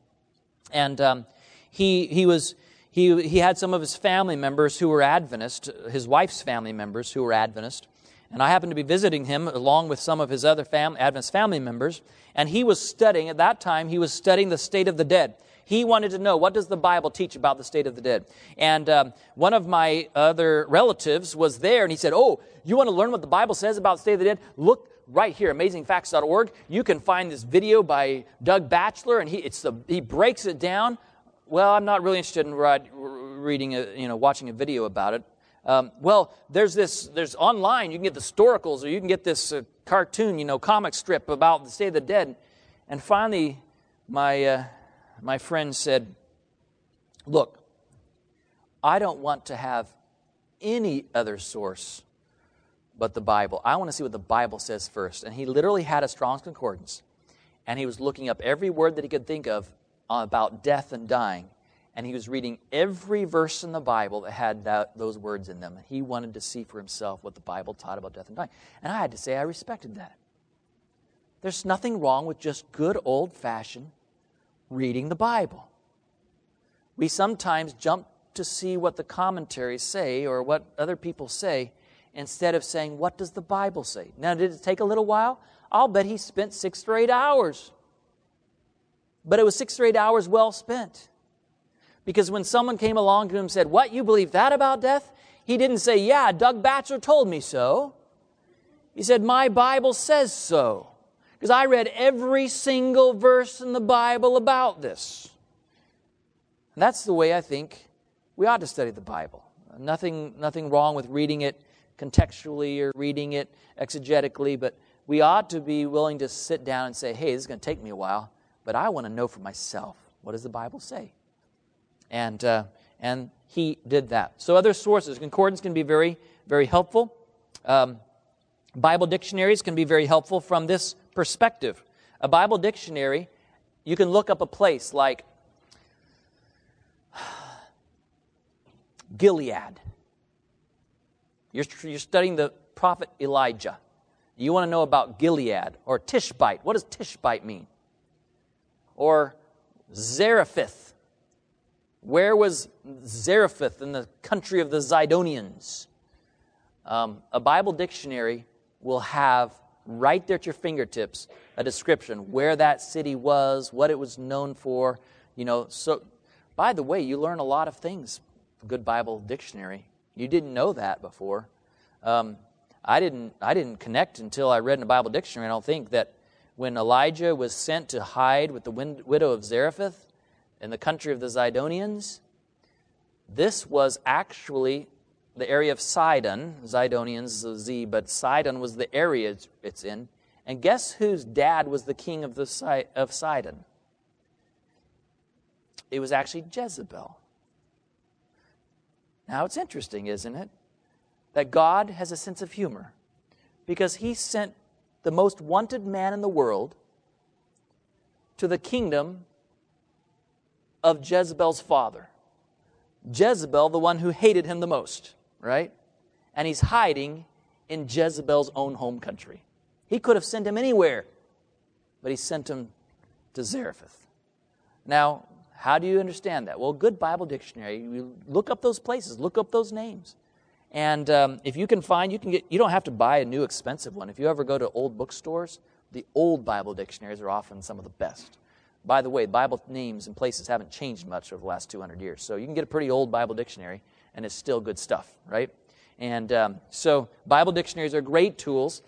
And um, he, he, was, he, he had some of his family members who were Adventist, his wife's family members who were Adventist. And I happened to be visiting him along with some of his other fam- Adventist family members. And he was studying, at that time, he was studying the state of the dead. He wanted to know what does the Bible teach about the state of the dead. And um, one of my other relatives was there, and he said, "Oh, you want to learn what the Bible says about the state of the dead? Look." Right here, amazingfacts.org. You can find this video by Doug Batchelor, and he, it's the, he breaks it down. Well, I'm not really interested in reading, a, you know, watching a video about it. Um, well, there's this, there's online, you can get the Storacles or you can get this uh, cartoon, you know, comic strip about the state of the dead. And finally, my, uh, my friend said, Look, I don't want to have any other source but the Bible. I want to see what the Bible says first. And he literally had a Strong's Concordance, and he was looking up every word that he could think of about death and dying. And he was reading every verse in the Bible that had that, those words in them. And he wanted to see for himself what the Bible taught about death and dying. And I had to say, I respected that. There's nothing wrong with just good old fashioned reading the Bible. we sometimes jump to see what the commentaries say or what other people say instead of saying, What does the Bible say? Now, did it take a little while? I'll bet he spent six or eight hours. But it was six or eight hours well spent. Because when someone came along to him and said, What, you believe that about death? He didn't say, Yeah, Doug Batchelor told me so. He said, My Bible says so. Because I read every single verse in the Bible about this. And that's the way I think we ought to study the Bible. Nothing, nothing wrong with reading it contextually or reading it exegetically, but we ought to be willing to sit down and say, hey, this is going to take me a while, but I want to know for myself. What does the Bible say? And, uh, and he did that. So, other sources, concordance can be very, very helpful. Um, Bible dictionaries can be very helpful from this perspective. A Bible dictionary, you can look up a place like Gilead. You're, you're studying the prophet Elijah. You want to know about Gilead or Tishbite. What does Tishbite mean? Or Zarephath. Where was Zarephath in the country of the Zidonians? Um, a Bible dictionary will have right there at your fingertips a description where that city was, what it was known for. You know, so by the way, you learn a lot of things. Good Bible dictionary. You didn't know that before. Um, I didn't. I didn't connect until I read in the Bible dictionary. I don't think that when Elijah was sent to hide with the widow of Zarephath in the country of the Zidonians, this was actually the area of Sidon. Zidonians, the Z, but Sidon was the area it's in. And guess whose dad was the king of, the, of Sidon? It was actually Jezebel. Now it's interesting, isn't it? That God has a sense of humor because he sent the most wanted man in the world to the kingdom of Jezebel's father. Jezebel, the one who hated him the most, right? And he's hiding in Jezebel's own home country. He could have sent him anywhere, but he sent him to Zarephath. Now, how do you understand that? Well, good Bible dictionary. You look up those places, look up those names. And um, if you can find, you can get, you don't have to buy a new expensive one. If you ever go to old bookstores, the old Bible dictionaries are often some of the best. By the way, Bible names and places haven't changed much over the last 200 years. So you can get a pretty old Bible dictionary, and it's still good stuff, right? And um, so Bible dictionaries are great tools.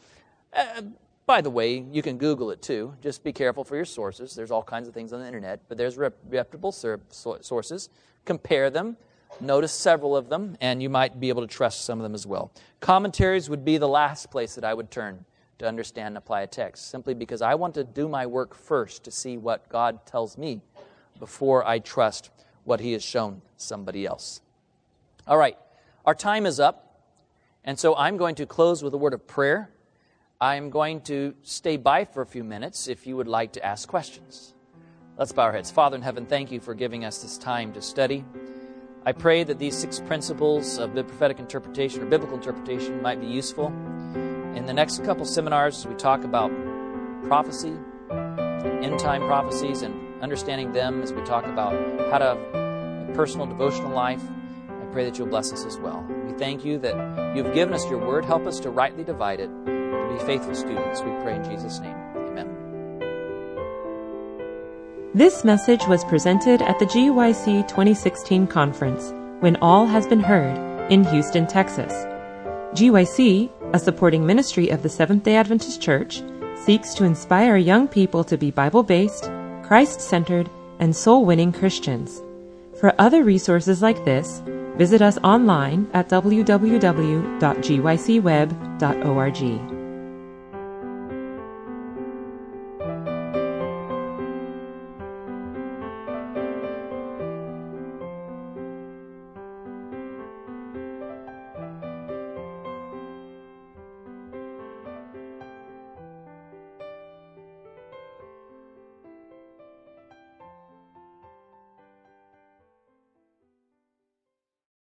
Uh, by the way, you can Google it too. Just be careful for your sources. There's all kinds of things on the internet, but there's reputable sources. Compare them. Notice several of them, and you might be able to trust some of them as well. Commentaries would be the last place that I would turn to understand and apply a text, simply because I want to do my work first to see what God tells me before I trust what He has shown somebody else. All right, our time is up, and so I'm going to close with a word of prayer. I'm going to stay by for a few minutes if you would like to ask questions. Let's bow our heads. Father in heaven, thank you for giving us this time to study. I pray that these six principles of the prophetic interpretation or biblical interpretation might be useful. In the next couple seminars, we talk about prophecy, end time prophecies, and understanding them as we talk about how to personal devotional life. I pray that you'll bless us as well. We thank you that you've given us your word. Help us to rightly divide it be faithful students. We pray in Jesus' name. Amen. This message was presented at the GYC 2016 conference, When All Has Been Heard, in Houston, Texas. GYC, a supporting ministry of the Seventh day Adventist Church, seeks to inspire young people to be Bible based, Christ centered, and soul winning Christians. For other resources like this, visit us online at www.gycweb.org.